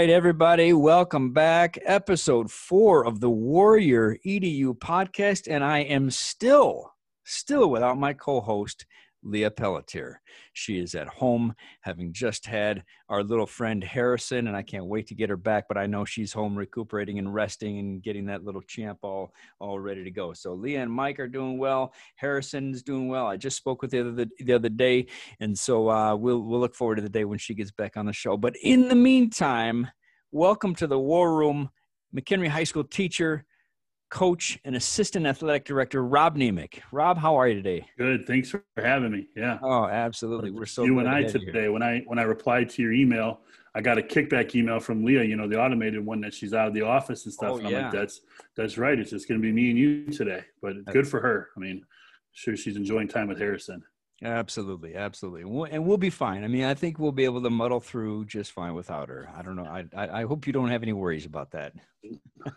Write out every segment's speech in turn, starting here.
right, everybody, welcome back. Episode four of the Warrior EDU podcast. And I am still, still without my co host, Leah Pelletier. She is at home, having just had our little friend Harrison, and I can't wait to get her back. But I know she's home recuperating and resting and getting that little champ all all ready to go. So Leah and Mike are doing well. Harrison's doing well. I just spoke with the other the other day, and so uh, we'll we'll look forward to the day when she gets back on the show. But in the meantime, welcome to the War Room, McHenry High School teacher coach and assistant athletic director Rob Nemec. Rob, how are you today? Good. Thanks for having me. Yeah. Oh, absolutely. We're so you and I today. When I when I replied to your email, I got a kickback email from Leah. You know, the automated one that she's out of the office and stuff. Oh, and I'm yeah. like, that's that's right. It's just going to be me and you today. But good for her. I mean, sure she's enjoying time with Harrison. Absolutely, absolutely, and we'll be fine. I mean, I think we'll be able to muddle through just fine without her. I don't know. I I, I hope you don't have any worries about that.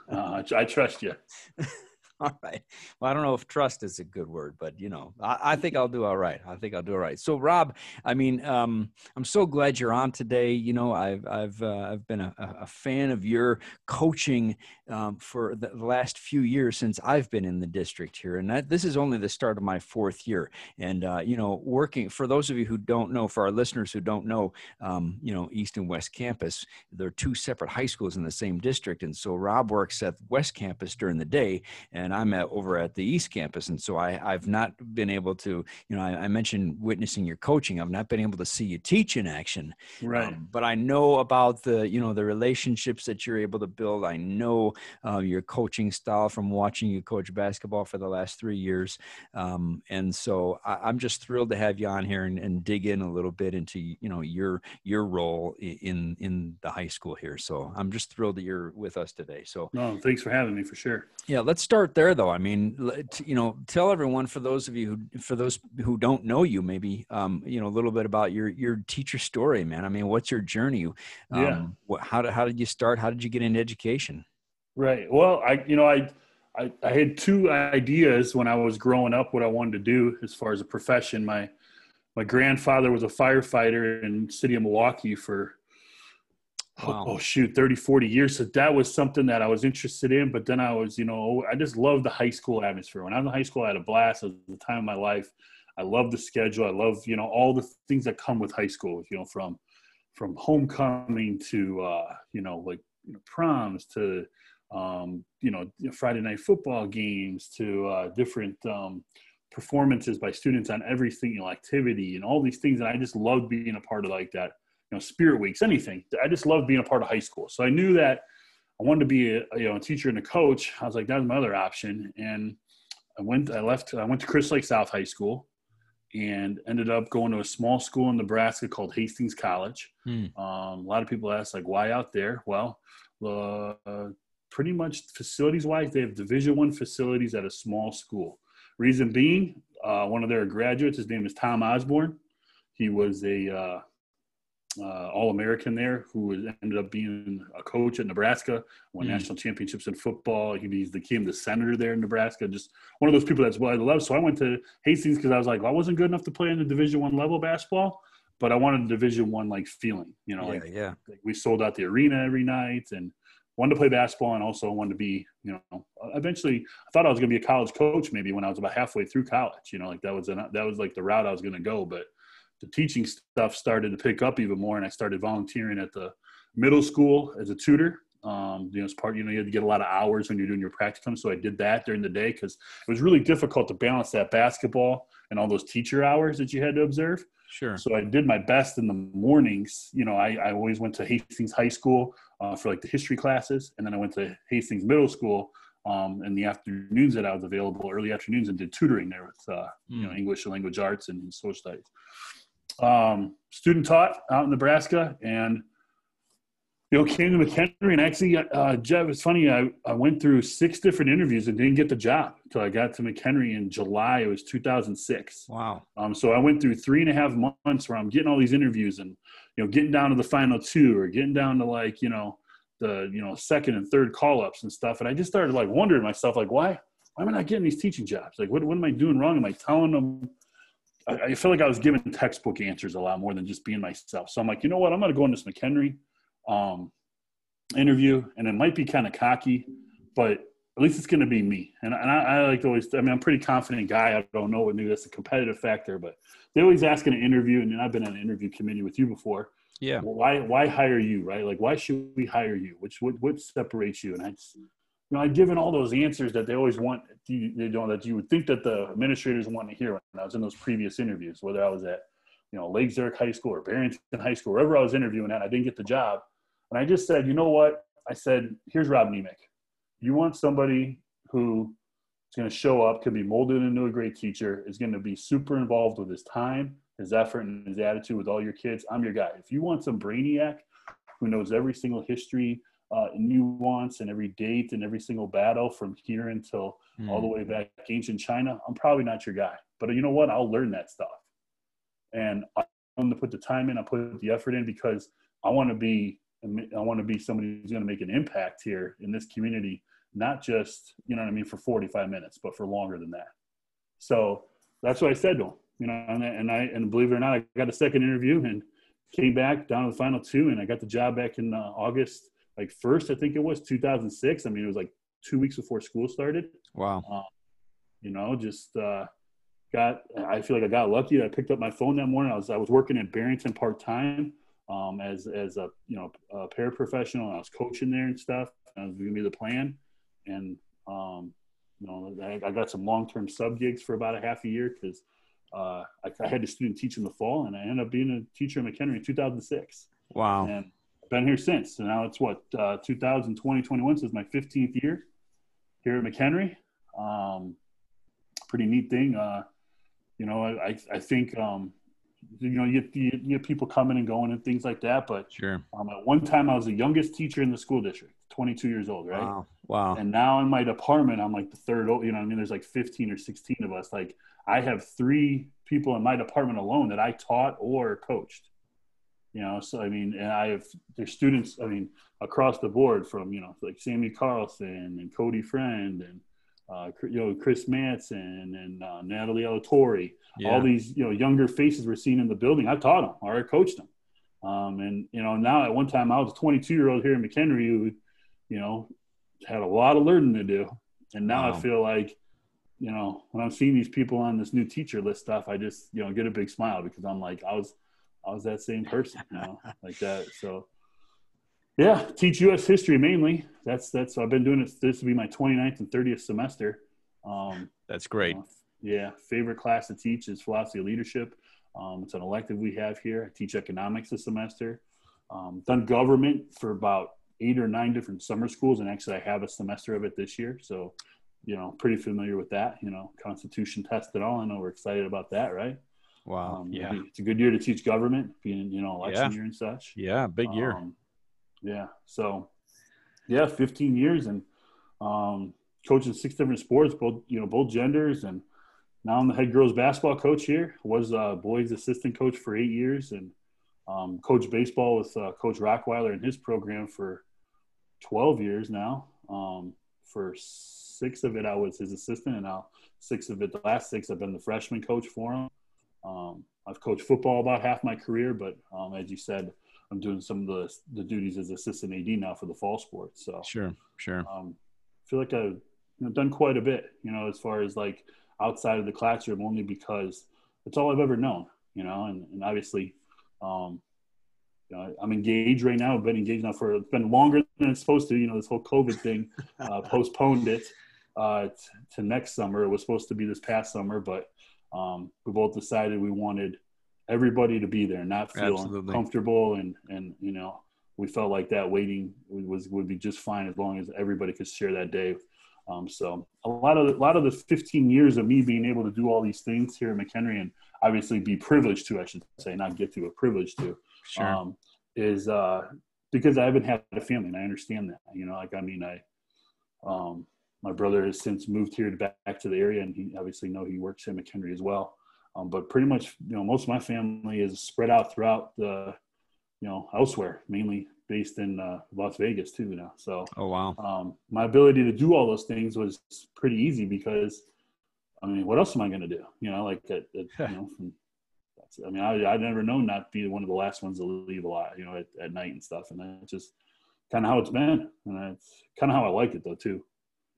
Uh, I trust you. all right. Well, I don't know if trust is a good word, but you know, I, I, think I'll do all right. I think I'll do all right. So, Rob, I mean, um, I'm so glad you're on today. You know, I've I've uh, I've been a, a, fan of your coaching um, for the last few years since I've been in the district here, and that, this is only the start of my fourth year. And uh, you know, working for those of you who don't know, for our listeners who don't know, um, you know, East and West Campus, they're two separate high schools in the same district, and so Rob works at West Campus during the day, and I'm at over at the East Campus, and so I, I've not been able to, you know, I, I mentioned witnessing your coaching. I've not been able to see you teach in action, right? Um, but I know about the, you know, the relationships that you're able to build. I know uh, your coaching style from watching you coach basketball for the last three years, um, and so I, am just thrilled to have you on here and, and dig in a little bit into, you know, your your role in in the high school here. So I'm just thrilled that you're with us today. So no, thanks for having me for sure. Yeah, let's start there though. I mean, you know, tell everyone for those of you who, for those who don't know you, maybe, um, you know, a little bit about your your teacher story, man. I mean, what's your journey? Um, yeah. What, how did how did you start? How did you get into education? Right. Well, I you know I. I, I had two ideas when I was growing up what I wanted to do as far as a profession. My my grandfather was a firefighter in the city of Milwaukee for wow. oh, shoot 30 40 years. So that was something that i was interested in but then i was you know i just loved the high school atmosphere. When i was in high school i had a blast. It was the time of my life. I love the schedule. I love you know all the things that come with high school you know from from homecoming to uh you know like you know, proms to um you know friday night football games to uh different um performances by students on everything you know activity and all these things. And i just loved being a part of like that know, spirit weeks, anything. I just loved being a part of high school. So I knew that I wanted to be a, you know, a teacher and a coach. I was like, that was my other option. And I went, I left, I went to Crystal Lake South High School and ended up going to a small school in Nebraska called Hastings College. Hmm. Um, a lot of people ask like, why out there? Well, uh, pretty much facilities wise, they have division one facilities at a small school. Reason being, uh, one of their graduates, his name is Tom Osborne. He was a uh, uh, All American there, who ended up being a coach at Nebraska, won mm. national championships in football. He became the senator there in Nebraska. Just one of those people that's what I love. So I went to Hastings because I was like, well, I wasn't good enough to play in the Division One level basketball, but I wanted a Division One like feeling. You know, yeah, like, yeah. Like we sold out the arena every night and wanted to play basketball and also wanted to be, you know, eventually I thought I was going to be a college coach maybe when I was about halfway through college. You know, like that was an, that was like the route I was going to go, but the teaching stuff started to pick up even more, and I started volunteering at the middle school as a tutor. Um, you know, as part, you know, you had to get a lot of hours when you're doing your practicum. So I did that during the day because it was really difficult to balance that basketball and all those teacher hours that you had to observe. Sure. So I did my best in the mornings. You know, I, I always went to Hastings High School uh, for like the history classes, and then I went to Hastings Middle School um, in the afternoons that I was available, early afternoons, and did tutoring there with uh, mm. you know hmm. English and language arts and social studies um, student taught out in Nebraska and you know came to McHenry and actually uh, Jeff it's funny I, I went through six different interviews and didn't get the job until I got to McHenry in July. It was 2006 wow. Um, so I went through three and a half months where I'm getting all these interviews and you know getting down to the final two or getting down to like you know the you know second and third call ups and stuff. And I just started like wondering myself like why why am I not getting these teaching jobs? Like what, what am I doing wrong? Am I telling them I, I feel like I was given textbook answers a lot more than just being myself. So I'm like, you know what? I'm going to go into this McHenry. Um, interview, and it might be kind of cocky, but at least it's going to be me. And, and I, I, like to always, I mean, I'm a pretty confident guy. I don't know, what maybe that's a competitive factor, but they always ask in an interview, and I've been on an interview committee with you before. Yeah. Well, why, why hire you, right? Like, why should we hire you? Which, what, what separates you? And I just, you know, I've given all those answers that they always want, you know, that you would think that the administrators want to hear when I was in those previous interviews, whether I was at, you know, Lake Zurich High School or Barrington High School, wherever I was interviewing at, I didn't get the job. And I just said, you know what? I said, here's Rob Nemec. You want somebody who is going to show up, can be molded into a great teacher, is going to be super involved with his time, his effort, and his attitude with all your kids. I'm your guy. If you want some brainiac who knows every single history, uh, nuance, and every date and every single battle from here until mm. all the way back ancient China, I'm probably not your guy. But you know what? I'll learn that stuff and I'm going to put the time in. I put the effort in because I want to be I want to be somebody who's going to make an impact here in this community, not just you know what I mean for 45 minutes, but for longer than that. So that's what I said to him. You know, and, and I and believe it or not, I got a second interview and came back down to the final two, and I got the job back in uh, August, like first I think it was 2006. I mean, it was like two weeks before school started. Wow. Uh, you know, just uh, got I feel like I got lucky. I picked up my phone that morning. I was I was working at Barrington part time um, as as a you know a paraprofessional. And I was coaching there and stuff. And I was giving me the plan, and um, you know I, I got some long term sub gigs for about a half a year because uh, I, I, had a student teach in the fall, and I ended up being a teacher in McHenry in 2006. Wow! And been here since. So now it's what uh, 2020, 21. So it's my 15th year here at McHenry. Um, pretty neat thing. Uh, you know, I I think um, you know you, you, you have people coming and going and things like that. But sure, um, at one time I was the youngest teacher in the school district, 22 years old, right? Wow, wow. And now in my department, I'm like the third. You know, I mean, there's like 15 or 16 of us. Like I have three people in my department alone that I taught or coached. You know, so I mean, and I have there's students. I mean, across the board from you know like Sammy Carlson and Cody Friend and uh, you know Chris Manson and uh, Natalie Alatori, yeah. all these you know younger faces we're seeing in the building. I taught them or I coached them, um, and you know now at one time I was a 22 year old here in McHenry who, you know, had a lot of learning to do, and now wow. I feel like, you know, when I'm seeing these people on this new teacher list stuff, I just you know get a big smile because I'm like I was I was that same person, you know, like that. So yeah, teach U.S. history mainly. That's that's I've been doing it. This will be my 29th and 30th semester. Um, that's great. Uh, yeah, favorite class to teach is philosophy of leadership. Um, it's an elective we have here. I teach economics this semester. Um, done government for about eight or nine different summer schools, and actually I have a semester of it this year. So, you know, pretty familiar with that. You know, Constitution test and all. I know we're excited about that, right? Wow. Um, yeah, it's a good year to teach government, being you know election yeah. year and such. Yeah, big year. Um, yeah. So, yeah, 15 years and um, coaching six different sports, both you know both genders, and now I'm the head girls basketball coach here. Was uh, boys assistant coach for eight years, and um, coach baseball with uh, Coach Rockweiler and his program for 12 years now. Um, for six of it, I was his assistant, and now six of it, the last six, I've been the freshman coach for him. Um, I've coached football about half my career, but um, as you said, I'm doing some of the the duties as assistant AD now for the fall sports. So sure, sure. Um, I feel like I've you know, done quite a bit, you know, as far as like outside of the classroom, only because it's all I've ever known, you know, and, and obviously, um, you know, I'm engaged right now. I've been engaged now for it's been longer than it's supposed to. You know, this whole COVID thing uh, postponed it uh, t- to next summer. It was supposed to be this past summer, but um, we both decided we wanted everybody to be there, not feel Absolutely. comfortable, and and you know we felt like that waiting was would be just fine as long as everybody could share that day. Um, so a lot of a lot of the 15 years of me being able to do all these things here at McHenry and obviously be privileged to, I should say, not get to, a privilege to, sure. um, is uh, because I haven't had a family and I understand that. You know, like I mean, I um, my brother has since moved here to back, back to the area, and he obviously know he works at McHenry as well. Um, but pretty much, you know, most of my family is spread out throughout the, you know, elsewhere, mainly based in uh, Las Vegas too now. So, oh wow, um, my ability to do all those things was pretty easy because, I mean, what else am I going to do? You know, like that, you know, from, I mean, I I never known not to be one of the last ones to leave a lot, you know, at, at night and stuff, and that's just kind of how it's been, and that's kind of how I like it though too.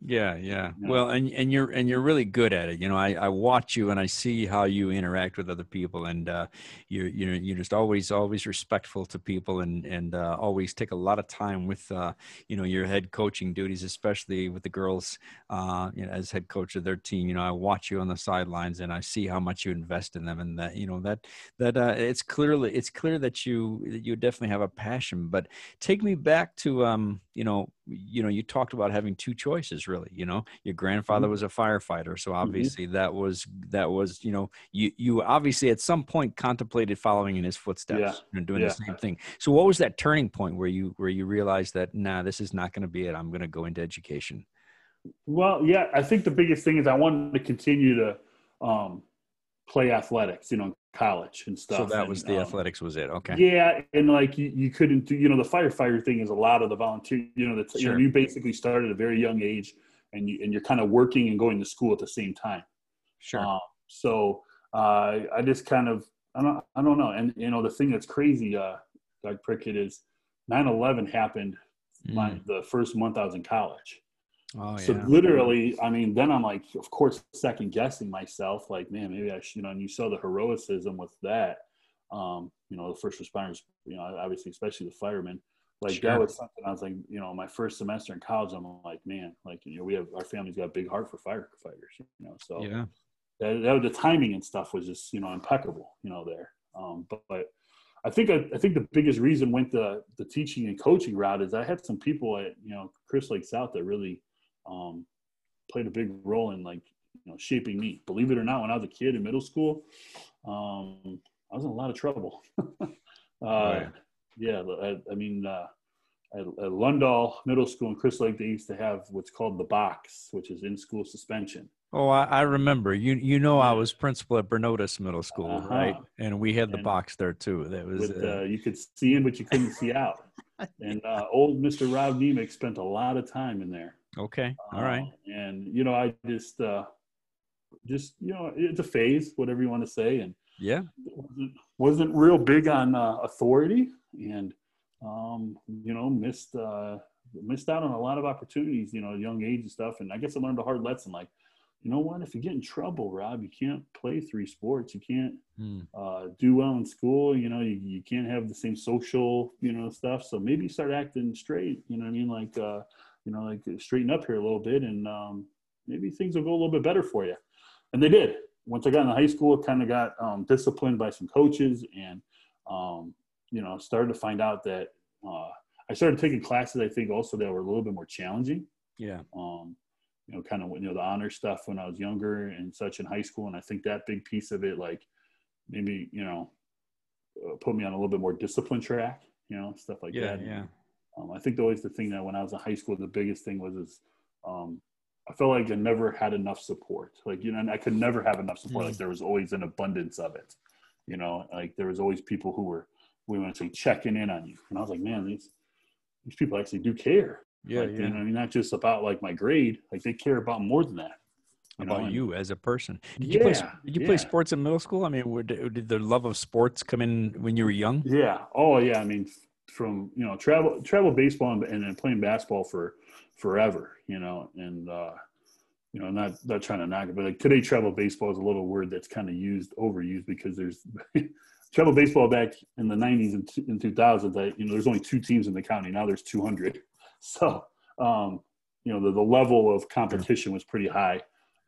Yeah, yeah. Well, and and you're and you're really good at it. You know, I, I watch you and I see how you interact with other people, and uh, you you know you're just always always respectful to people, and and uh, always take a lot of time with uh, you know your head coaching duties, especially with the girls. Uh, you know, as head coach of their team, you know, I watch you on the sidelines, and I see how much you invest in them, and that you know that that uh, it's clearly it's clear that you you definitely have a passion. But take me back to um, you know you know you talked about having two choices really you know your grandfather mm-hmm. was a firefighter so mm-hmm. obviously mm-hmm. that was that was you know you you obviously at some point contemplated following in his footsteps yeah. and doing yeah. the same thing so what was that turning point where you where you realized that nah this is not going to be it i'm going to go into education well yeah i think the biggest thing is i wanted to continue to um play athletics you know in college and stuff. So that and, was the um, athletics was it. Okay. Yeah. And like you, you couldn't do, you know, the firefighter thing is a lot of the volunteer, you know, that's, sure. you know, you basically started at a very young age and you, and you're kind of working and going to school at the same time. Sure. Um, so uh, I just kind of, I don't, I don't know. And, you know, the thing that's crazy, uh, Doug Prickett is 9-11 happened mm. my, the first month I was in college. Oh, yeah. so yeah. literally, I mean, then I'm like, of course, second guessing myself, like, man, maybe I should, you know, and you saw the heroism with that. Um, you know, the first responders, you know, obviously, especially the firemen, like sure. that was something I was like, you know, my first semester in college, I'm like, man, like, you know, we have, our family's got a big heart for firefighters, you know, so yeah, that, that the timing and stuff was just, you know, impeccable, you know, there. Um, but, but I think I, I, think the biggest reason went the the teaching and coaching route is I had some people at you know Crystal Lake South that really um, played a big role in like you know shaping me. Believe it or not, when I was a kid in middle school, um, I was in a lot of trouble. uh, right. Yeah, I, I mean, uh, at, at Lundahl Middle School in Crystal Lake, they used to have what's called the box, which is in school suspension. Oh, I, I, remember. You you know I was principal at Bernotas Middle School, uh-huh. right? And we had the and box there too. That was with, uh, uh, you could see in, but you couldn't see out. And uh, old Mr. Rob Nemec spent a lot of time in there. Okay. All right. Uh, and you know, I just, uh, just you know, it's a phase, whatever you want to say, and yeah, wasn't, wasn't real big on uh, authority, and um, you know, missed uh, missed out on a lot of opportunities, you know, young age and stuff. And I guess I learned a hard lesson, like, you know what, if you get in trouble, Rob, you can't play three sports, you can't hmm. uh, do well in school, you know, you, you can't have the same social, you know, stuff. So maybe start acting straight, you know what I mean, like. Uh, you know, like straighten up here a little bit and um, maybe things will go a little bit better for you. And they did. Once I got into high school, kind of got um, disciplined by some coaches and, um, you know, started to find out that uh, I started taking classes, I think also that were a little bit more challenging. Yeah. Um, you know, kind of, you know, the honor stuff when I was younger and such in high school. And I think that big piece of it, like maybe, you know, uh, put me on a little bit more discipline track, you know, stuff like yeah, that. Yeah. Um, I think always the thing that when I was in high school, the biggest thing was is um, I felt like I never had enough support. Like you know, and I could never have enough support. Like mm. there was always an abundance of it. You know, like there was always people who were we want to say checking in on you, and I was like, man, these these people actually do care. Yeah, like, yeah. You know, I mean, not just about like my grade. Like they care about more than that. You about know? you as a person. Did you yeah, play? Did you yeah. play sports in middle school? I mean, did, did the love of sports come in when you were young? Yeah. Oh, yeah. I mean, from you know travel travel baseball and, and playing basketball for forever you know and uh you know not not trying to knock it but like today travel baseball is a little word that's kind of used overused because there's travel baseball back in the 90s and in 2000s that you know there's only two teams in the county now there's 200 so um you know the, the level of competition was pretty high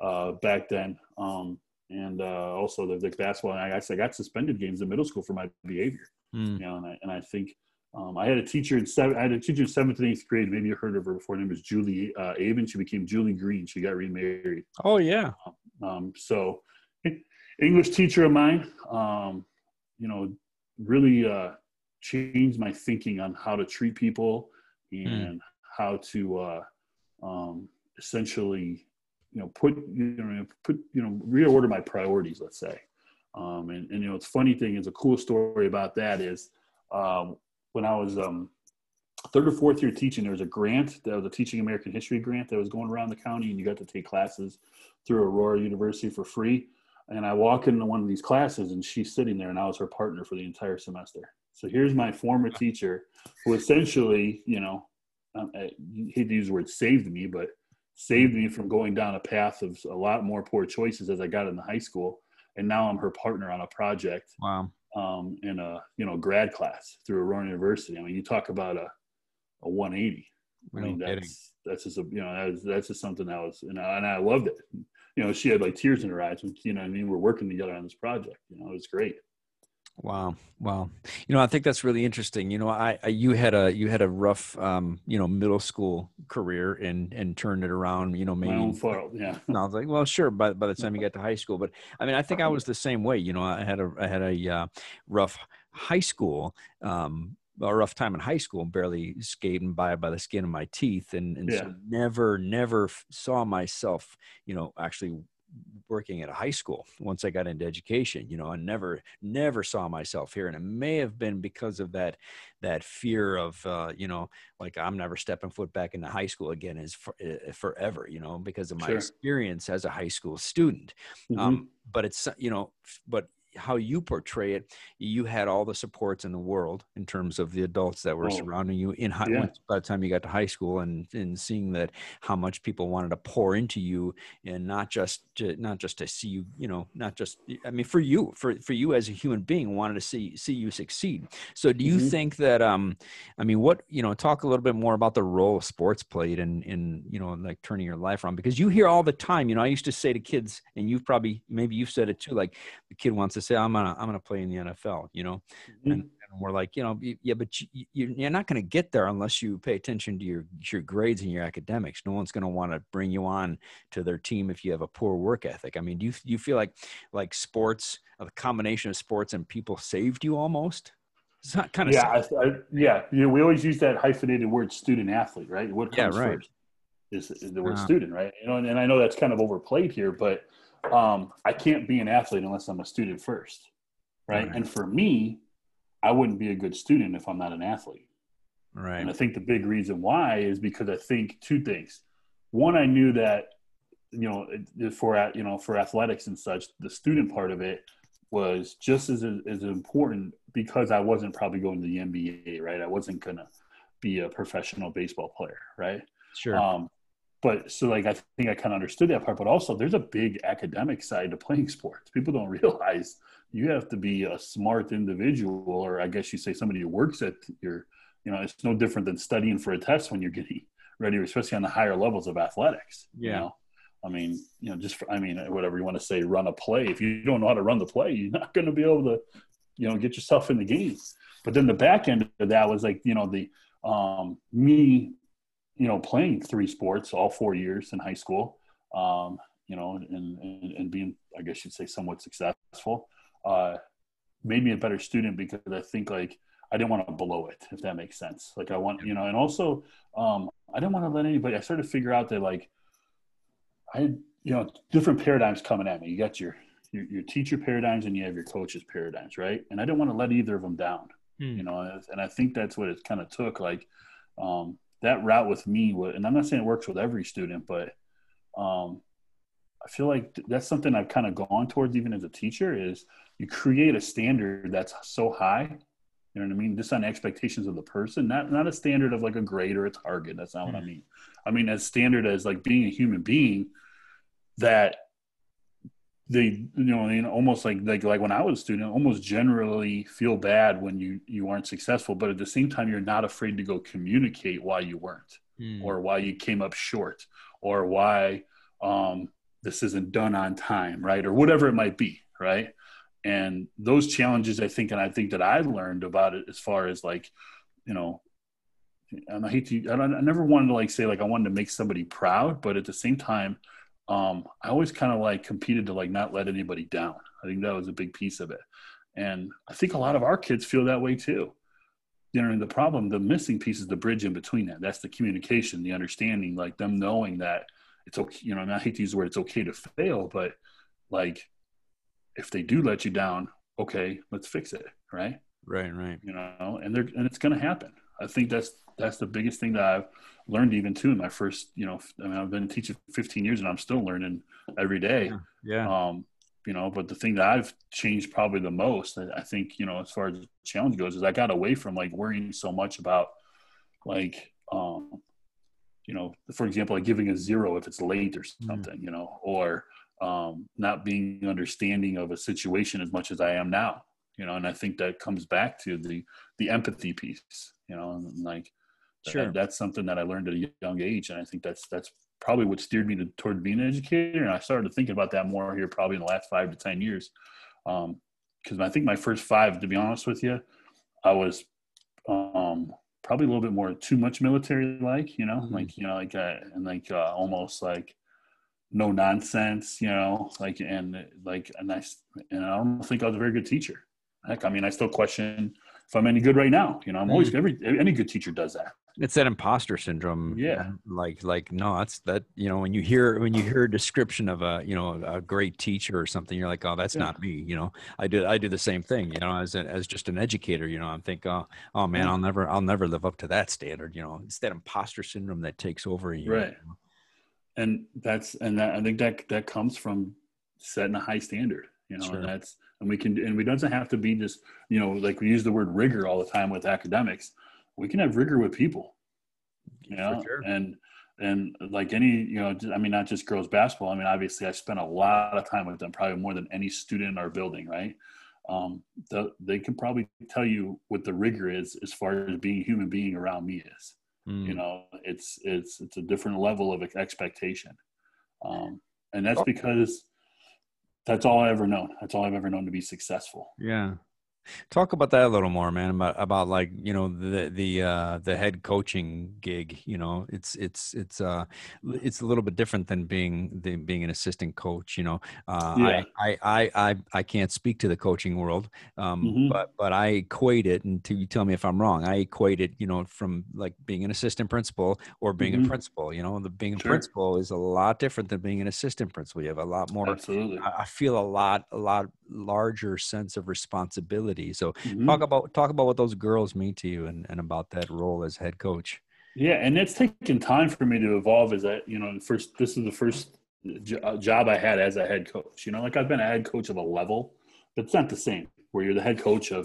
uh back then um and uh also the, the basketball and I, I got suspended games in middle school for my behavior mm. you know and I, and I think um, I had a teacher in seven. I had a teacher in seventh and eighth grade. Maybe you heard of her before. Her name was Julie uh, Avon. She became Julie Green. She got remarried. Oh yeah. Um, so, English teacher of mine. Um, you know, really uh, changed my thinking on how to treat people hmm. and mm. how to uh, um, essentially, you know, put you know put you know reorder my priorities. Let's say. Um, and, and you know, it's funny thing is a cool story about that is um, when I was um, third or fourth year teaching, there was a grant that was a teaching American history grant that was going around the county, and you got to take classes through Aurora University for free. And I walk into one of these classes, and she's sitting there, and I was her partner for the entire semester. So here's my former teacher, who essentially, you know, I hate to use the word saved me, but saved me from going down a path of a lot more poor choices as I got into high school. And now I'm her partner on a project. Wow. Um, in a you know grad class through Aurora University. I mean, you talk about a a 180. I mean, that's that's just a, you know that's that's just something that was and I, and I loved it. You know, she had like tears in her eyes when you know I mean we're working together on this project. You know, it was great. Wow, wow. You know, I think that's really interesting. You know, I, I you had a you had a rough, um, you know, middle school career and and turned it around. You know, maybe my own fault. Yeah. And I was like, well, sure. By by the time you got to high school, but I mean, I think I was the same way. You know, I had a I had a uh, rough high school. Um, a rough time in high school, barely skating by by the skin of my teeth, and and yeah. so never never saw myself, you know, actually working at a high school once I got into education, you know, I never, never saw myself here. And it may have been because of that, that fear of, uh, you know, like I'm never stepping foot back into high school again is for, uh, forever, you know, because of my sure. experience as a high school student. Mm-hmm. Um, but it's, you know, but how you portray it, you had all the supports in the world in terms of the adults that were oh, surrounding you in high, yeah. by the time you got to high school and, and seeing that how much people wanted to pour into you and not just to, not just to see you, you know, not just, I mean, for you, for, for you as a human being wanted to see, see you succeed. So do you mm-hmm. think that, um, I mean, what, you know, talk a little bit more about the role sports played in, in, you know, like turning your life around because you hear all the time, you know, I used to say to kids and you've probably, maybe you've said it too, like the kid wants to say, I'm gonna I'm gonna play in the NFL, you know, mm-hmm. and, and, we're like, you know, yeah, but you, you're not gonna get there unless you pay attention to your your grades and your academics. No one's gonna want to bring you on to their team if you have a poor work ethic. I mean, do you you feel like like sports, a combination of sports and people saved you almost? It's not kind of yeah, I, I, yeah. You know, we always use that hyphenated word student athlete, right? What comes yeah, right. first is, is the word uh, student, right? You know, and, and I know that's kind of overplayed here, but um, I can't be an athlete unless I'm a student first, right? right? And for me, I wouldn't be a good student if I'm not an athlete. Right. And I think the big reason why is because I think two things. One, I knew that you know for you know for athletics and such, the student part of it was just as as important because I wasn't probably going to the NBA, right? I wasn't gonna be a professional baseball player, right? Sure. Um, but so like I think I kind of understood that part, but also there's a big academic side to playing sports. People don't realize you have to be a smart individual, or I guess you say somebody who works at your, you know, it's no different than studying for a test when you're getting ready, especially on the higher levels of athletics. Yeah. You know? I mean, you know, just for, I mean, whatever you want to say, run a play. If you don't know how to run the play, you're not going to be able to, you know, get yourself in the game. But then the back end of that was like, you know, the um, me you know, playing three sports all four years in high school, um, you know, and, and, and, being, I guess you'd say, somewhat successful, uh, made me a better student because I think like I didn't want to blow it, if that makes sense. Like I want, you know, and also um, I didn't want to let anybody. I started to figure out that like I, you know, different paradigms coming at me. You got your your, your teacher paradigms and you have your coaches paradigms, right? And I didn't want to let either of them down, hmm. you know. And I think that's what it kind of took. Like, um, that route with me and i'm not saying it works with every student but um, i feel like that's something i've kind of gone towards even as a teacher is you create a standard that's so high you know what i mean just on expectations of the person not not a standard of like a grade or a target that's not mm-hmm. what i hmm. mean i mean as standard as like being a human being that they you know, you know almost like like like when I was a student, almost generally feel bad when you you aren't successful, but at the same time, you're not afraid to go communicate why you weren't, mm. or why you came up short, or why um, this isn't done on time, right, or whatever it might be, right. And those challenges, I think, and I think that I learned about it as far as like, you know, and I hate to, I, I never wanted to like say like I wanted to make somebody proud, but at the same time um, I always kind of like competed to like not let anybody down. I think that was a big piece of it. And I think a lot of our kids feel that way too. You know, the problem, the missing piece is the bridge in between that. That's the communication, the understanding, like them knowing that it's okay. You know, I hate to use the word it's okay to fail, but like if they do let you down, okay, let's fix it. Right. Right. Right. You know, and they're, and it's going to happen. I think that's, that's the biggest thing that I've learned even too in my first, you know, I mean, I've been teaching 15 years and I'm still learning every day. Yeah. Um, you know, but the thing that I've changed probably the most, I think, you know, as far as the challenge goes, is I got away from like worrying so much about like, um, you know, for example, like giving a zero if it's late or Mm. something, you know, or um, not being understanding of a situation as much as I am now, you know, and I think that comes back to the the empathy piece, you know, and like Sure. that, that's something that I learned at a young age, and I think that's that's probably what steered me to, toward being an educator. And I started thinking about that more here, probably in the last five to ten years, because I think my first five, to be honest with you, I was um, probably a little bit more too much military like, you know, Mhm. like you know, like uh, and like uh, almost like no nonsense, you know, like and like and I and I don't think I was a very good teacher. Heck, I mean, I still question if I'm any good right now. You know, I'm always every any good teacher does that. It's that imposter syndrome. Yeah. Uh, like, like, no, it's that, you know, when you hear, when you hear a description of a, you know, a great teacher or something, you're like, oh, that's Yeah. not me. You know, I do, I do the same thing, you know, as, a, as just an educator, you know, I'm thinking, oh, oh man, I'll never, I'll never live up to that standard. You know, it's that imposter syndrome that takes over you. Right. and that's and that I think that that comes from setting a high standard, you know, Sure. and that's and we can and we doesn't have to be just you know like we use the word rigor all the time with academics. We can have rigor with people, you know, sure. and and like any you know I mean not just girls basketball. I mean obviously I spent a lot of time with them, probably more than any student in our building, right? Um, the, they can probably tell you what the rigor is as far as being a human being around me is you Mm. know it's it's it's a different level of expectation um, and that's Oh. because that's all i ever known that's all i've ever known to be successful Yeah. Talk about that a little more, man. About about like you know the the uh, the head coaching gig. You know, it's it's it's uh it's a little bit different than being than being an assistant coach. You know, uh, Yeah. I, I I I I can't speak to the coaching world, um, Mhm. but but I equate it, and to you tell me if I'm wrong. I equate it, you know, from like being an assistant principal or being Mhm. a principal. You know, the being a principal is a lot different than being an assistant principal. You have a lot more absolutely I I feel a lot, a lot larger sense of responsibility. So Mhm. talk about talk about what those girls mean to you and, and about that role as head coach. yeah and it's taken time for me to evolve as a you know the first this is the first jo- uh, job i had as a head coach you know like i've been a head coach of a level but it's not the same where you're the head coach of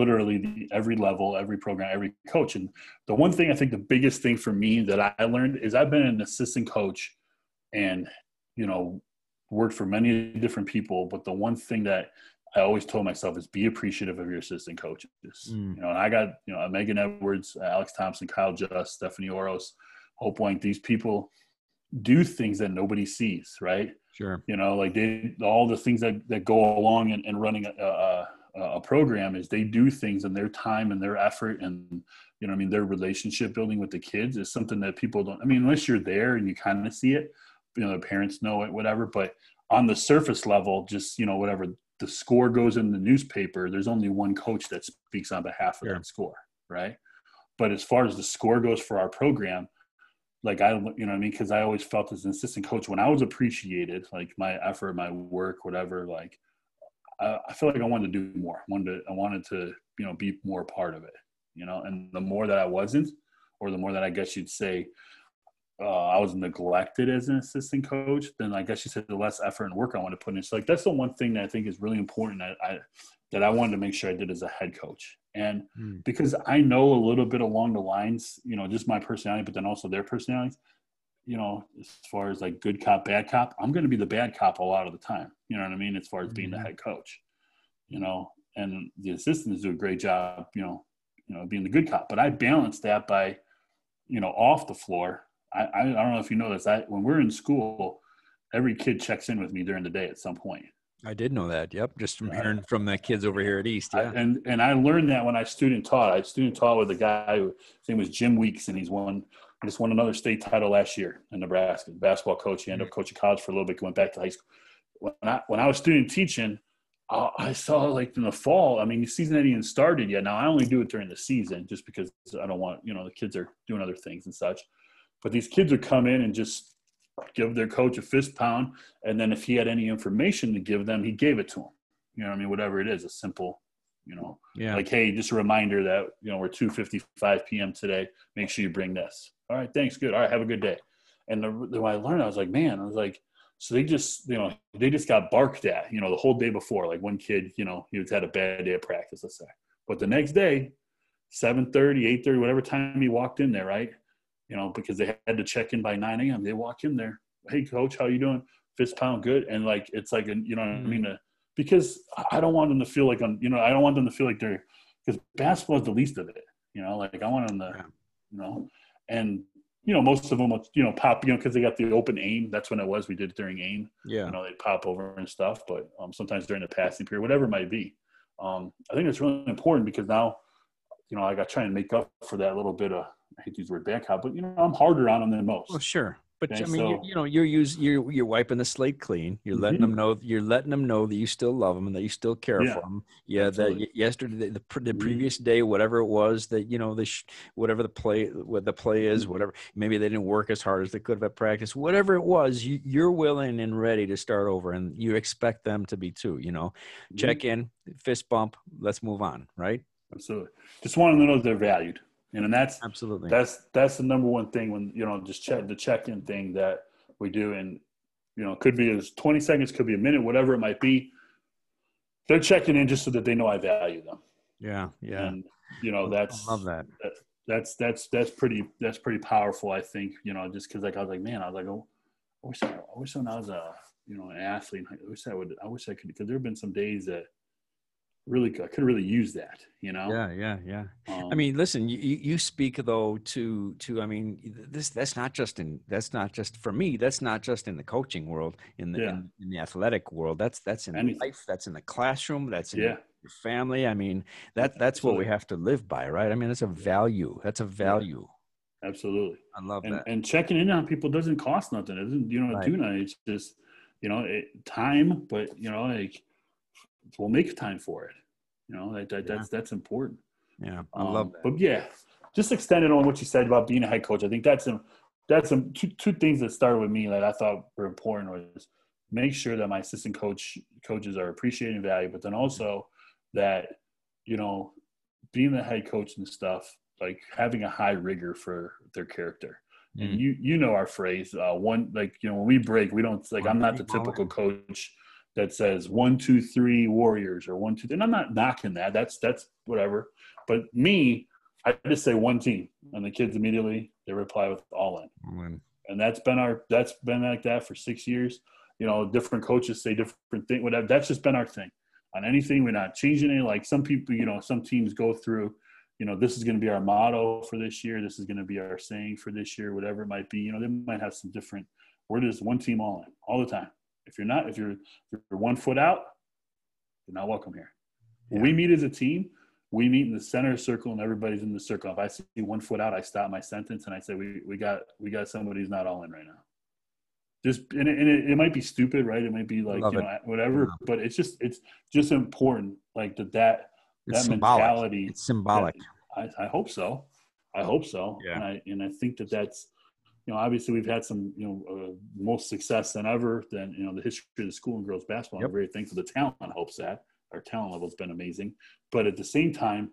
literally the, every level every program every coach and the one thing i think the biggest thing for me that i learned is i've been an assistant coach and you know worked for many different people but the one thing that i always told myself is be appreciative of your assistant coaches Mm. you know and i got you know megan edwards alex thompson kyle just stephanie oros hope wank these people do things that nobody sees right Sure. you know like they all the things that, that go along in, in running a, a, a program is they do things and their time and their effort and you know i mean their relationship building with the kids is something that people don't i mean unless you're there and you kind of see it you know the parents know it whatever but on the surface level just you know whatever the score goes in the newspaper there's only one coach that speaks on behalf of Sure. that score right but as far as the score goes for our program like I, you know what I mean? Cause I always felt as an assistant coach when I was appreciated, like my effort, my work, whatever, like I, I feel like I wanted to do more. I wanted to, I wanted to, you know, be more part of it, you know, and the more that I wasn't, or the more that I guess you'd say, uh, I was neglected as an assistant coach, then I guess you said the less effort and work I want to put in. So like, that's the one thing that I think is really important that I, that I wanted to make sure I did as a head coach. And Mm. because I know a little bit along the lines, you know, just my personality, but then also their personalities, you know, as far as like good cop, bad cop, I'm going to be the bad cop a lot of the time. You know what I mean? As far as being the Mhm. head coach, you know, and the assistants do a great job, you know, you know, being the good cop. But I balance that by, you know, off the floor. I, I, don't know if you know this. I, when we're in school, every kid checks in with me during the day at some point. I did know that. Yep. Just from hearing from the kids over here at East. I- and and I learned that when I student taught. I student taught with a guy who his name was Jim Weeks, and he's won just won another state title last year in Nebraska. Basketball coach. He ended up mm-hmm. coaching college for a little bit. Went back to high school. When I when I was student teaching, I saw like in the fall. I mean, the season hadn't even started yet. Now I only do it during the season, just because I don't want you know the kids are doing other things and such. But these kids would come in and just give their coach a fist pound, and then if he had any information to give them, he gave it to them. You know, what I mean, whatever it is, a simple, you know, Yeah. like, hey, just a reminder that you know we're 2:55 p.m. today. Make sure you bring this. All right, thanks. Good. All right, have a good day. And the, the when I learned, I was like, man, I was like, so they just, you know, they just got barked at, you know, the whole day before. Like one kid, you know, he was had a bad day of practice, let's say, but the next day, 7:30, 8:30, whatever time he walked in there, right? You know, because they had to check in by 9 a.m. They walk in there, hey coach, how you doing? Fist pound, good, and like it's like a, you know, mm-hmm. I mean, a, because I don't want them to feel like I'm, you know, I don't want them to feel like they're because basketball is the least of it, you know, like I want them to, yeah. you know, and you know, most of them, will, you know, pop, you know, because they got the open aim. That's when it was. We did it during aim. Yeah. You know, they pop over and stuff, but um, sometimes during the passing period, whatever it might be. Um, I think it's really important because now, you know, I got trying to make up for that little bit of, I hate to use the word back but you know, I'm harder on them than most. Well, sure. But I mean, so, you, you, know, you're using you're you're wiping the slate clean. You're letting mm-hmm. them know you're letting them know that you still love them and that you still care yeah, for them. Yeah, absolutely. that yesterday, the, the, the mm-hmm. previous day, whatever it was, that you know, the sh- whatever the play, what the play is, mm-hmm. whatever. Maybe they didn't work as hard as they could have at practice. Whatever it was, you, you're willing and ready to start over, and you expect them to be too. You know, mm-hmm. check in, fist bump, let's move on. Right. Absolutely. Just want them to know they're valued and that's absolutely. that's that's the number one thing when you know just check the check-in thing that we do. And you know it could be as 20 seconds could be a minute whatever it might be. They're checking in just so that they know i value them. Yeah yeah. And you know that's I love that. that that's that's that's pretty that's pretty powerful i think you know just because like i was like man i was like oh i wish i, I wish when i was a you know an athlete i wish i would i wish i could because there have been some days that really I could really use that, you know. Yeah, yeah, yeah. Um, I mean, listen, you you speak though to to I mean this that's not just in that's not just for me. That's not just in the coaching world, in the yeah. in, in, the athletic world. That's that's in Anything. life. That's in the classroom. That's in yeah. your family. I mean that that's Absolutely. what we have to live by, right? I mean, it's a value. That's a value. Absolutely. I love and, that. And checking in on people doesn't cost nothing. It doesn't you know right. do nothing. It's just you know it, time, but you know like we'll make time for it. You know, that, that yeah. that's that's important. Yeah, I um, love that. But yeah, just extending on what you said about being a head coach. I think that's some that's some two, two things that started with me that I thought were important was make sure that my assistant coach coaches are appreciating value, but then also that you know being the head coach and stuff like having a high rigor for their character. And mm. you you know our phrase uh, one like you know when we break we don't like I'm not the typical coach that says one, two, three Warriors or one, two. And I'm not knocking that. That's that's whatever. But me, I just say one team, and the kids immediately they reply with all in. And that's been our that's been like that for six years. You know, different coaches say different things. Whatever. That's just been our thing. On anything, we're not changing it. Like some people, you know, some teams go through. You know, this is going to be our motto for this year. This is going to be our saying for this year, whatever it might be. You know, they might have some different. We're just one team all in all the time. If you're not, if you're, if you're one foot out, you're not welcome here. When we meet as a team, we meet in the center circle and everybody's in the circle. If I see one foot out, I stop my sentence and I say, we, we got, we got somebody who's not all in right now. Just, and, it, and it, it might be stupid, right? It might be like, Love you know, it. whatever, yeah. but it's just, it's just important. Like that, that, it's that symbolic. mentality. It's symbolic. I, I hope so. I hope so. Yeah. And I, and I think that that's, you know, obviously we've had some, you know, uh, most success than ever than, you know, the history of the school and girls basketball. Yep. I'm very thankful the talent helps that. Our talent level has been amazing. But at the same time,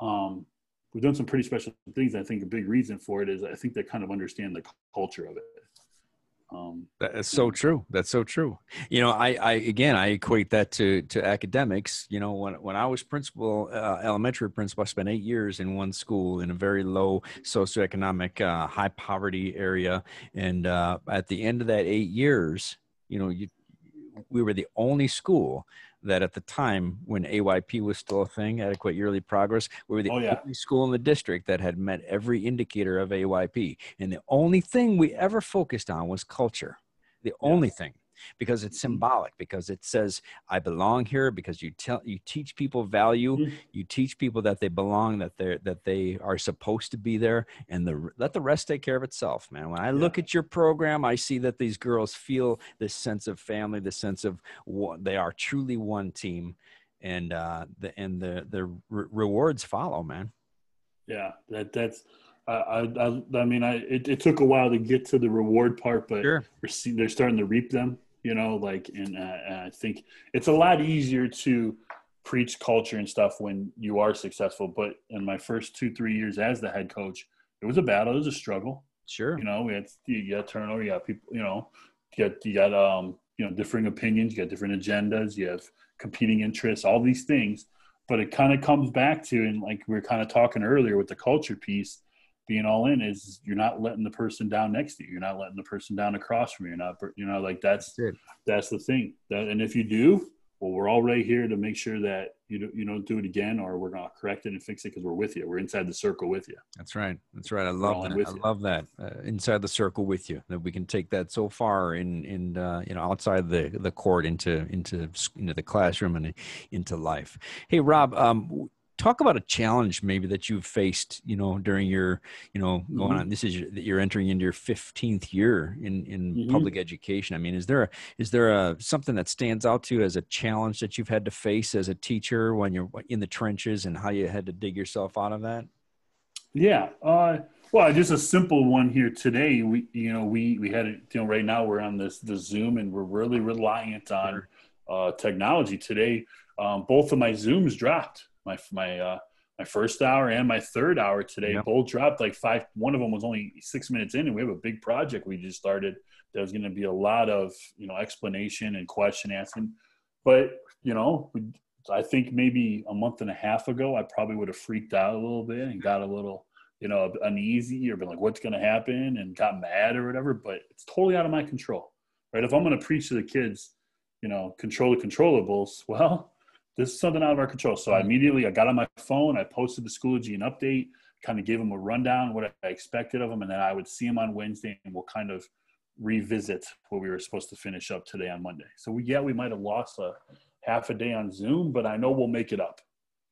um, we've done some pretty special things. I think a big reason for it is I think they kind of understand the culture of it. Um, That's so true. That's so true. You know, I, I again, I equate that to to academics. You know, when when I was principal, uh, elementary principal, I spent eight years in one school in a very low socioeconomic, uh, high poverty area, and uh, at the end of that eight years, you know, you we were the only school that at the time when AYP was still a thing, adequate yearly progress, we were the oh, yeah. only school in the district that had met every indicator of AYP. And the only thing we ever focused on was culture. The yeah. only thing because it's mm-hmm. symbolic because it says i belong here because you tell you teach people value mm-hmm. you teach people that they belong that they're that they are supposed to be there and the let the rest take care of itself man when i yeah. look at your program i see that these girls feel this sense of family this sense of what they are truly one team and uh the and the the re- rewards follow man yeah that that's I, I, I mean, I it, it, took a while to get to the reward part, but sure. they're starting to reap them you know like and, uh, and i think it's a lot easier to preach culture and stuff when you are successful but in my first two three years as the head coach it was a battle it was a struggle. Sure. You know we had you got turnover you got people you know you got you got um you know differing opinions you got different agendas you have competing interests all these things. But it kind of comes back to and like we were kind of talking earlier with the culture piece being all in is you're not letting the person down next to you. You're not letting the person down across from you. You're not, you know, like that's that's, that's the thing. That and if you do, well, we're all right here to make sure that you don't, you don't do it again, or we're gonna correct it and fix it because we're with you. We're inside the circle with you. That's right. That's right. I love that. I you. love that. Uh, inside the circle with you. That we can take that so far in in uh, you know outside the the court into into into the classroom and into life. Hey, Rob. Um, talk about a challenge maybe that you've faced you know during your you know going mm-hmm. on this is that you're entering into your 15th year in in mm-hmm. public education. I mean is there a, is there a something that stands out to you as a challenge that you've had to face as a teacher when you're in the trenches and how you had to dig yourself out of that? Yeah uh, well just a simple one here today. We you know we we had it you know right now we're on this the zoom and we're really reliant on uh, technology today. Um, both of my zooms dropped my my uh, my first hour and my third hour today yep. both dropped like five. One of them was only six minutes in, and we have a big project we just started. There's going to be a lot of you know explanation and question asking, but you know, I think maybe a month and a half ago, I probably would have freaked out a little bit and got a little you know uneasy or been like, what's going to happen, and got mad or whatever. But it's totally out of my control, right? If I'm going to preach to the kids, you know, control the controllables, well this is something out of our control. So I immediately I got on my phone, I posted the Schoology an update, kind of gave them a rundown what I expected of them, and then I would see them on Wednesday and we'll kind of revisit what we were supposed to finish up today on Monday. So we yeah, we might have lost a half a day on Zoom, but I know we'll make it up.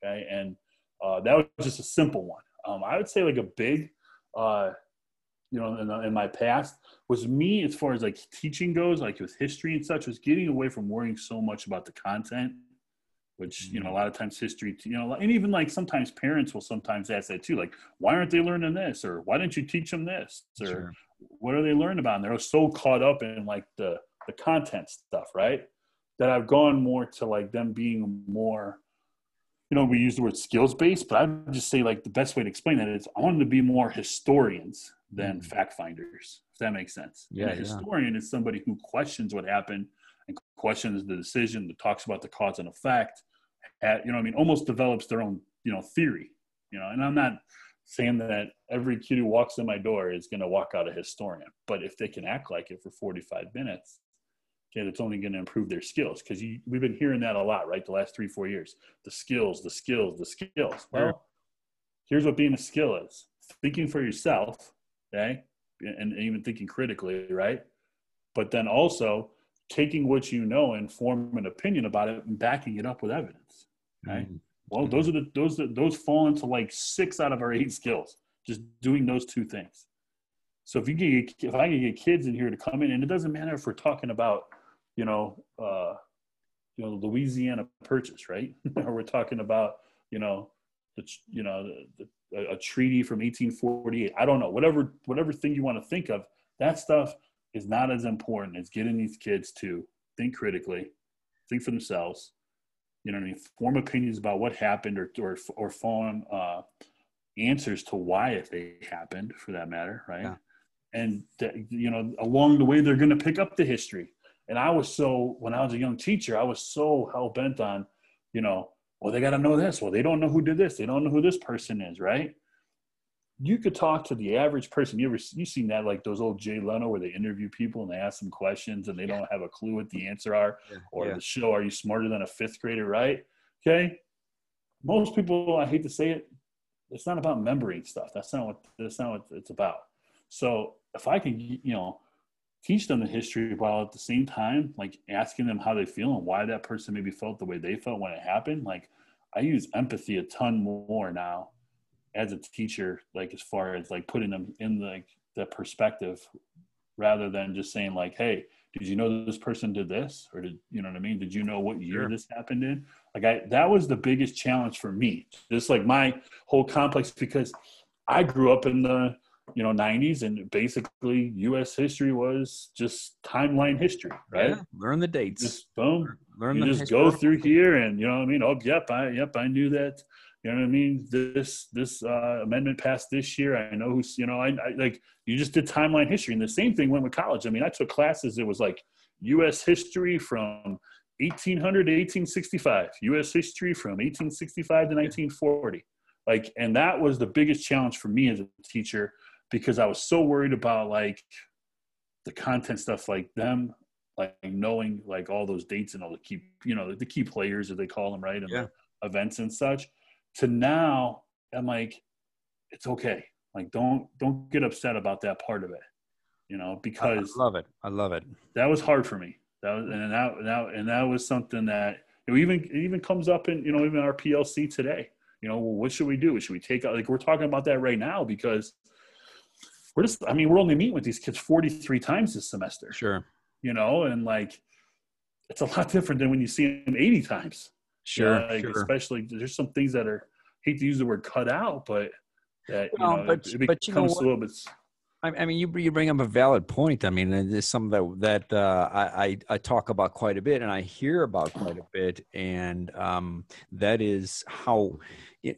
Okay. And uh, that was just a simple one. Um, I would say like a big uh, you know, in, in, my past was me as far as like teaching goes, like with history and such, was getting away from worrying so much about the content which you know a mm-hmm. lot of times history you know and even like sometimes parents will sometimes ask that too like why aren't they learning this or why didn't you teach them this or sure. what are they learning about and they're so caught up in like the the content stuff right that i've gone more to like them being more you know we use the word skills based but i would just say like the best way to explain that is i want them to be more historians than mm. fact finders if that makes sense yeah, and a historian yeah. is somebody who questions what happened and questions the decision that talks about the cause and effect at, you know, I mean, almost develops their own, you know, theory, you know, and I'm not saying that every kid who walks in my door is going to walk out a historian, but if they can act like it for 45 minutes, okay, that's only going to improve their skills. Cause we've been hearing that a lot, right? The last three, four years, the skills, the skills, the skills. Well, here's what being a skill is thinking for yourself. Okay. And even thinking critically, right? But then also taking what you know and form an opinion about it and backing it up with evidence. Right. Mm-hmm. Well, those are the those those fall into like six out of our eight skills. Just doing those two things. So if you get if I can get kids in here to come in, and it doesn't matter if we're talking about, you know, uh, you know, Louisiana Purchase, right? or we're talking about, you know, the you know the, the, a treaty from 1848. I don't know, whatever whatever thing you want to think of. That stuff is not as important as getting these kids to think critically, think for themselves, you know what I mean, form opinions about what happened or or, or form uh, answers to why if they happened for that matter, right? Yeah. And you know, along the way, they're going to pick up the history. And I was so when I was a young teacher, I was so hell bent on, you know, well, they got to know this. Well, they don't know who did this. They don't know who this person is, right? You could talk to the average person. You ever you seen that like those old Jay Leno where they interview people and they ask them questions and they don't have a clue what the answer are, yeah. or yeah. the show "Are You Smarter Than a Fifth Grader?" Right? Okay. Most people, I hate to say it, it's not about remembering stuff. That's not what that's not what it's about. So if I can, you know, teach them the history while at the same time, like asking them how they feel and why that person maybe felt the way they felt when it happened, like I use empathy a ton more now as a teacher, like as far as like putting them in the, like the perspective rather than just saying like, Hey, did you know this person did this? Or did, you know what I mean? Did you know what year sure. this happened in? Like I, that was the biggest challenge for me. Just like my whole complex, because I grew up in the, you know, 90s and basically US history was just timeline history, right? Yeah, learn the dates. Just boom. Learn you just go through here and you know what I mean? Oh, yep, I yep, I knew that you know what I mean? This this uh, amendment passed this year. I know who's you know I, I, like you just did timeline history, and the same thing went with college. I mean, I took classes. It was like U.S. history from 1800 to 1865, U.S. history from 1865 to 1940. like and that was the biggest challenge for me as a teacher because i was so worried about like the content stuff like them like knowing like all those dates and all the key you know the key players as they call them right and Yeah. the events and such to now i'm like it's okay like don't don't get upset about that part of it you know because I love it. I love it. that was hard for me. That was and that that and that was something that know, even it even comes up in you know even our PLC today. You know, well, what should we do? Should we take out like we're talking about that right now because we're just I mean we're only meeting with these kids forty three times this semester. Sure. You know, and like it's a lot different than when you see them eighty times. You Sure. know, like, sure. Especially there's some things that are hate to use the word cut out, but that Well, you know but- it, it but you know a little bit. I, I mean, you you bring up a valid point. I mean, and it's something that that uh, I, I I talk about quite a bit, and I hear about quite a bit, and um, that is how, it- it-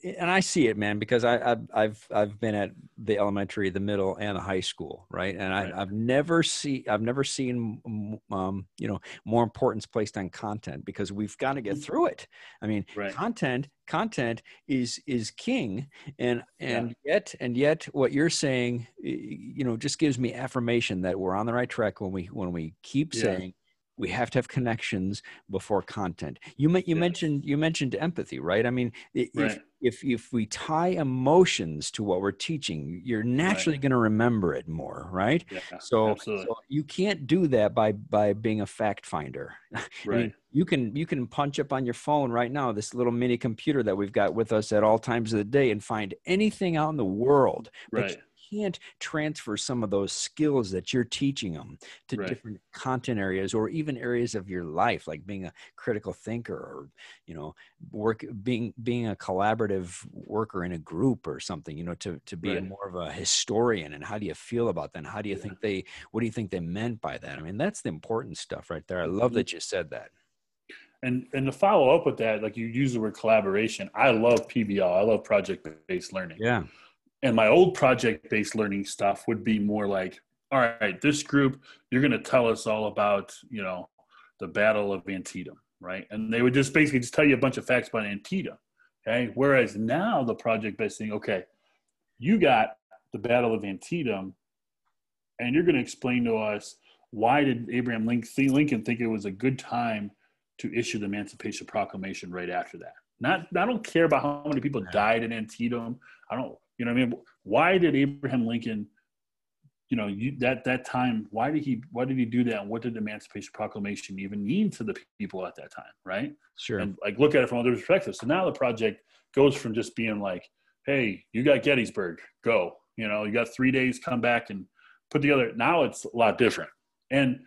and I see it, man, because I I've I've, I've been at the elementary, the middle, and the high school, right, and I, Right. I've never see I've never seen mm, um, you know more importance placed on content because we've got to get through it. I mean, Right. content content is is king and Yeah. and yet and yet what you're saying you know just gives me affirmation that we're on the right track when we when we keep Yeah. saying we have to have connections before content. You you mentioned you mentioned empathy right? I mean if Right. if if we tie emotions to what we're teaching you're naturally going to remember it more right? Yeah, so, so you can't do that by by being a fact finder. I mean, you can you can punch up on your phone right now this little mini computer that we've got with us at all times of the day and find anything out in the world Right. Can't transfer some of those skills that you're teaching them to Right. different content areas or even areas of your life like being a critical thinker or you know work being being a collaborative worker in a group or something you know to to be a Right. more of a historian and how do you feel about that and how do you Yeah. think they what do you think they meant by that i mean that's the important stuff right there i love that you said that And and to follow up with that, like you use the word collaboration. I love PBL. I love project based learning. yeah And my old project based learning stuff would be more like, all right, this group, you're going to tell us all about, you know, the Battle of Antietam, right? And they would just basically just tell you a bunch of facts about Antietam. Okay. Whereas now the project based thing, okay, you got the Battle of Antietam, and you're going to explain to us why did Abraham Lincoln Lincoln think it was a good time to issue the Emancipation Proclamation right after that? Not, I don't care about how many people died in Antietam. I don't, you know what I mean? Why did Abraham Lincoln, you know, you, that that time? Why did he? Why did he do that? And what did the Emancipation Proclamation even mean to the people at that time? Right? sure and like look at it from other perspectives. So now the project goes from just being like, hey, you got Gettysburg, go. You know, you got three days, come back and put together. Now it's a lot different. And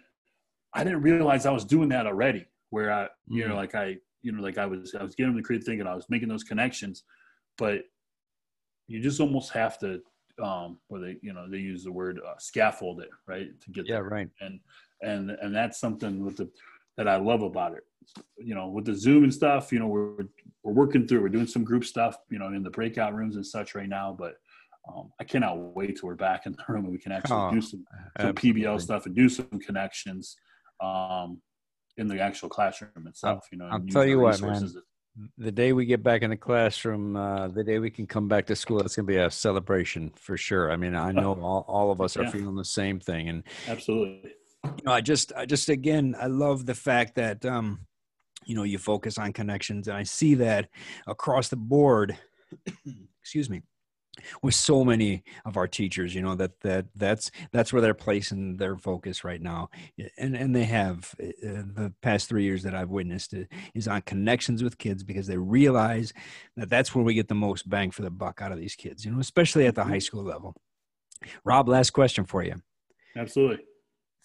I didn't realize I was doing that already. Where I, you know, Mhm. like I, you know, like I was, I was getting the creative thinking, I was making those connections, but you just almost have to, um, where they, you know, they use the word uh, scaffold it, right, to get yeah there right and and and that's something with the that I love about it. You know, with the Zoom and stuff, you know, we're we're working through. We're doing some group stuff, you know, in the breakout rooms and such right now. But um, I cannot wait till we're back in the room and we can actually Oh, do some some. PBL stuff and do some connections um, in the actual classroom itself. You know, I'll tell you what, man. The day we get back in the classroom, uh, the day we can come back to school, it's going to be a celebration for sure. I mean, I know all, all of us are Yeah. feeling the same thing. And, Absolutely. you know, I just, I just, again, I love the fact that, um, you know, you focus on connections and I see that across the board, excuse me, with so many of our teachers, you know, that, that that's, that's where they're placing their focus right now. And, and they have uh, the past three years that I've witnessed it is on connections with kids because they realize that that's where we get the most bang for the buck out of these kids, you know, especially at the high school level. Rob, last question for you. Absolutely.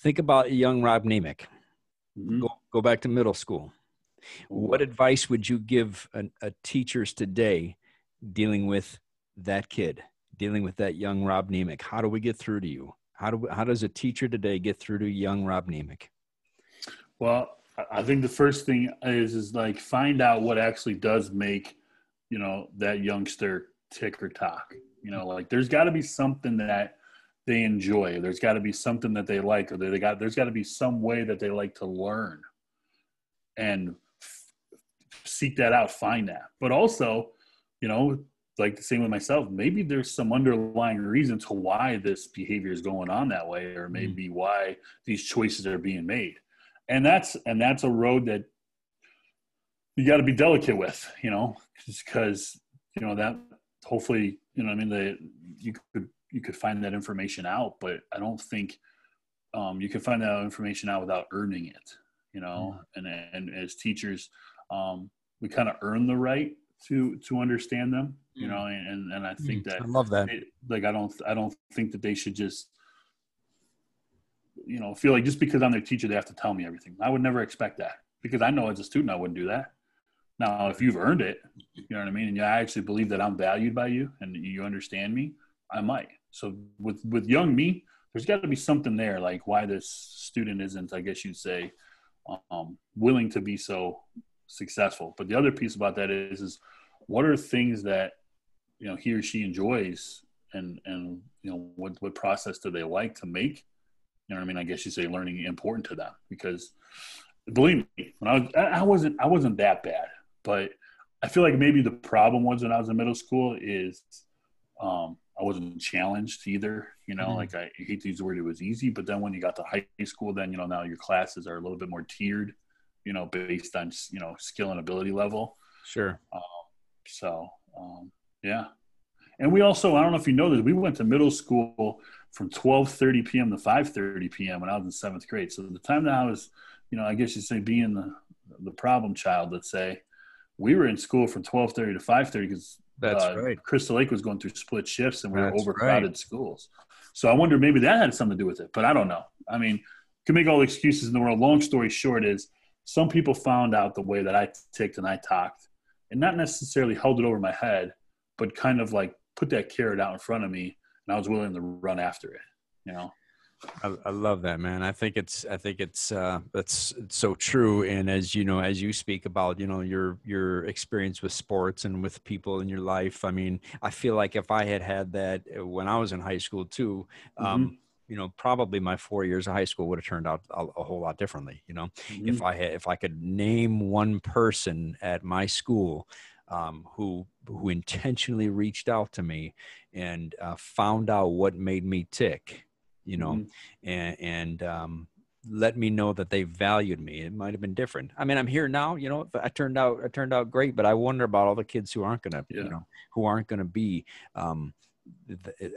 Think about young Rob Niemic. Mhm. Go, go back to middle school. What advice would you give a, a teachers today dealing with that kid, dealing with that young Rob Niemic? How do we get through to you? How do we, how does a teacher today get through to young Rob Niemic? Well, I- think the first thing is is like find out what actually does make, you know, that youngster tick or talk. You know, like there's got to be something that they enjoy. There's got to be something that they like, or they got. There's got to be some way that they like to learn, and f- seek that out, find that. But also, you know, like the same with myself, maybe there's some underlying reason to why this behavior is going on that way, or mm-hmm. maybe why these choices are being made. And that's and that's a road that you got to be delicate with, you know, because you know that hopefully you know I mean the you could you could find that information out, but I don't think um, you can find that information out without earning it, you know. Mm. And and as teachers, um, we kind of earn the right to to understand them you mm. know and and i think mm, that i love that. like i don't i don't think that they should just you know feel like just because i'm their teacher they have to tell me everything. I would never expect that because i know as a student i wouldn't do that. Now if you've earned it you know what i mean? And i actually believe that i'm valued by you and you understand me i might. So with with young me there's got to be something there like why this student isn't i guess you'd say um, willing to be so successful. But the other piece about that is, is what are things that you know he or she enjoys, and and you know what what process do they like to make? You know what I mean? I guess you say learning important to them because believe me, when I was I wasn't I wasn't that bad, but I feel like maybe the problem was when I was in middle school is um, I wasn't challenged either. You know, mm-hmm. like I hate to use the word it was easy, but then when you got to high school, then you know now your classes are a little bit more tiered you know, based on you know skill and ability level. Sure. Um, so um, yeah, and we also I don't know if you know this, we went to middle school from 12:30 p.m. to 5:30 p.m. when I was in seventh grade. So the time that I was, you know, I guess you'd say being the the problem child, let's say, we were in school from 12:30 to 5:30 because that's uh, right. Crystal Lake was going through split shifts and we That's were overcrowded right. schools. So I wonder maybe that had something to do with it, but I don't know. I mean, can make all the excuses in the world. Long story short is some people found out the way that I ticked and I talked and not necessarily held it over my head, but kind of like put that carrot out in front of me and I was willing to run after it, you know? I, I, love that, man. I think it's, I think it's, uh, that's it's so true. And as you know, as you speak about, you know, your, your experience with sports and with people in your life, I mean, I feel like if I had had that when I was in high school too, um, mm-hmm you know probably my four years of high school would have turned out a, a whole lot differently you know mm-hmm. if i had if i could name one person at my school um, who who intentionally reached out to me and uh, found out what made me tick you know? Mm-hmm. and and um, let me know that they valued me. It might have been different. I mean i'm here now you know i turned out i turned out great but i wonder about all the kids who aren't gonna yeah. you know who aren't gonna be um,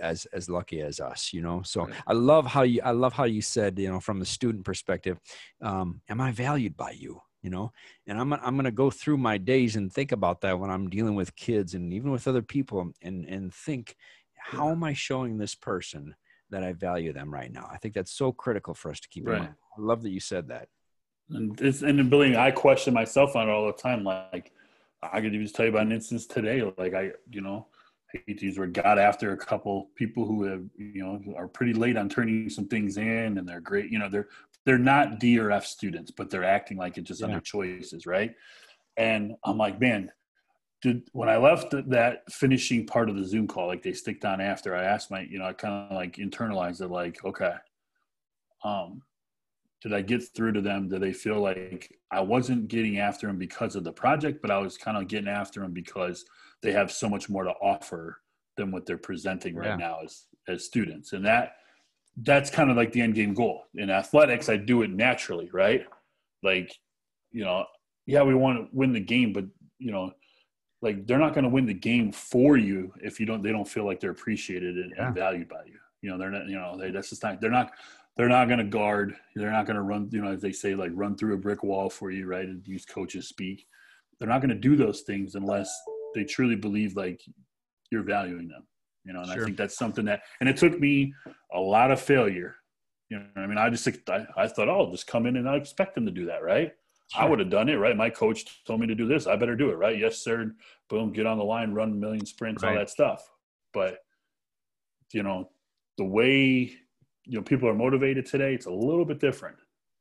as as lucky as us you know? So i love how you i love how you said you know from the student perspective um, am i valued by you you know and i'm i'm going to go through my days and think about that when i'm dealing with kids and even with other people and and think how am i showing this person that i value them right now? I think that's so critical for us to keep right. in mind. I love that you said that. And it's and believe i question myself on it all the time like i could even tell you about an instance today like i you know hate were got after a couple people who have you know are pretty late on turning some things in and they're great you know they're they're not D or F students but they're acting like it just yeah. under choices right and I'm like man did when I left that finishing part of the Zoom call like they sticked on after I asked my you know I kind of like internalized it like okay um did I get through to them? Do they feel like I wasn't getting after them because of the project, but I was kind of getting after them because they have so much more to offer than what they're presenting right yeah. now as as students, and that that's kind of like the end game goal. In athletics, I do it naturally, right? Like, you know, yeah, we want to win the game, but you know, like they're not going to win the game for you if you don't they don't feel like they're appreciated and, yeah. and valued by you. You know, they're not. You know, they, that's just not. They're not they're not going to guard. They're not going to run, you know, as they say, like run through a brick wall for you, right? And use coaches speak. They're not going to do those things unless they truly believe like you're valuing them, you know. And sure. I think that's something that, and it took me a lot of failure. You know, I mean, I just I, I thought, oh, I'll just come in and I expect them to do that, right? Sure. I would have done it, right? My coach told me to do this. I better do it, right? Yes, sir. Boom, get on the line, run a million sprints, right. all that stuff. But you know, the way you know people are motivated today it's a little bit different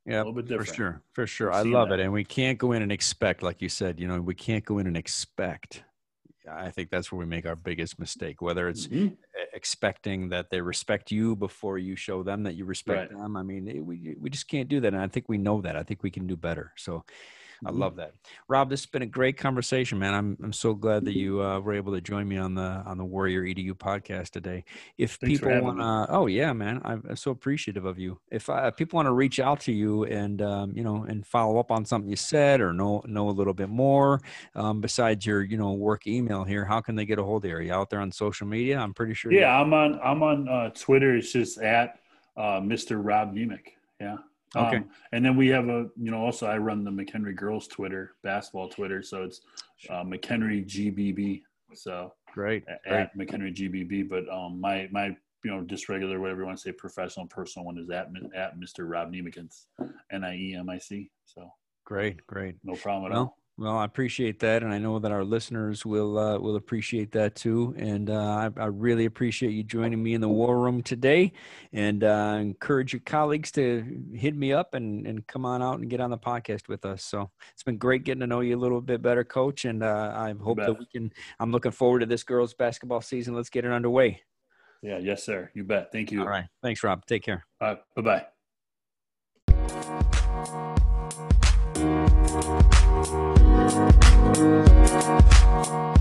yeah a little bit different for sure for sure i love that. it and we can't go in and expect like you said you know we can't go in and expect i think that's where we make our biggest mistake whether it's mm-hmm. expecting that they respect you before you show them that you respect right. them i mean it, we, we just can't do that and i think we know that i think we can do better so I love that, Rob. This has been a great conversation, man. I'm I'm so glad that you uh, were able to join me on the on the Warrior EDU podcast today. If Thanks people want to, oh yeah, man, I'm so appreciative of you. If, uh, people want to reach out to you and um, you know and follow up on something you said or know know a little bit more um, besides your you know work email here, how can they get a hold of you? Are you out there on social media? I'm pretty sure. Yeah, I'm on I'm on uh, Twitter. It's just at uh, Mr. Rob Niemic. Yeah. Okay. Um, and then we have a, you know, also I run the McHenry girls Twitter, basketball Twitter. So it's uh, McHenry GBB. So great, at, great. McHenry GBB. But um, my, my, you know, just regular, whatever you want to say, professional, personal one is at, at Mr. Rob Niemicans, N I E M I C. So great, great. No problem at well, all. Well, I appreciate that, and I know that our listeners will uh, will appreciate that too. And uh, I, I, really appreciate you joining me in the war room today, and uh, encourage your colleagues to hit me up and and come on out and get on the podcast with us. So it's been great getting to know you a little bit better, Coach, and uh, I hope that we can. I'm looking forward to this girls' basketball season. Let's get it underway. Yeah, yes, sir. You bet. Thank you. All right. Thanks, Rob. Take care. All right. Bye bye. Thank you.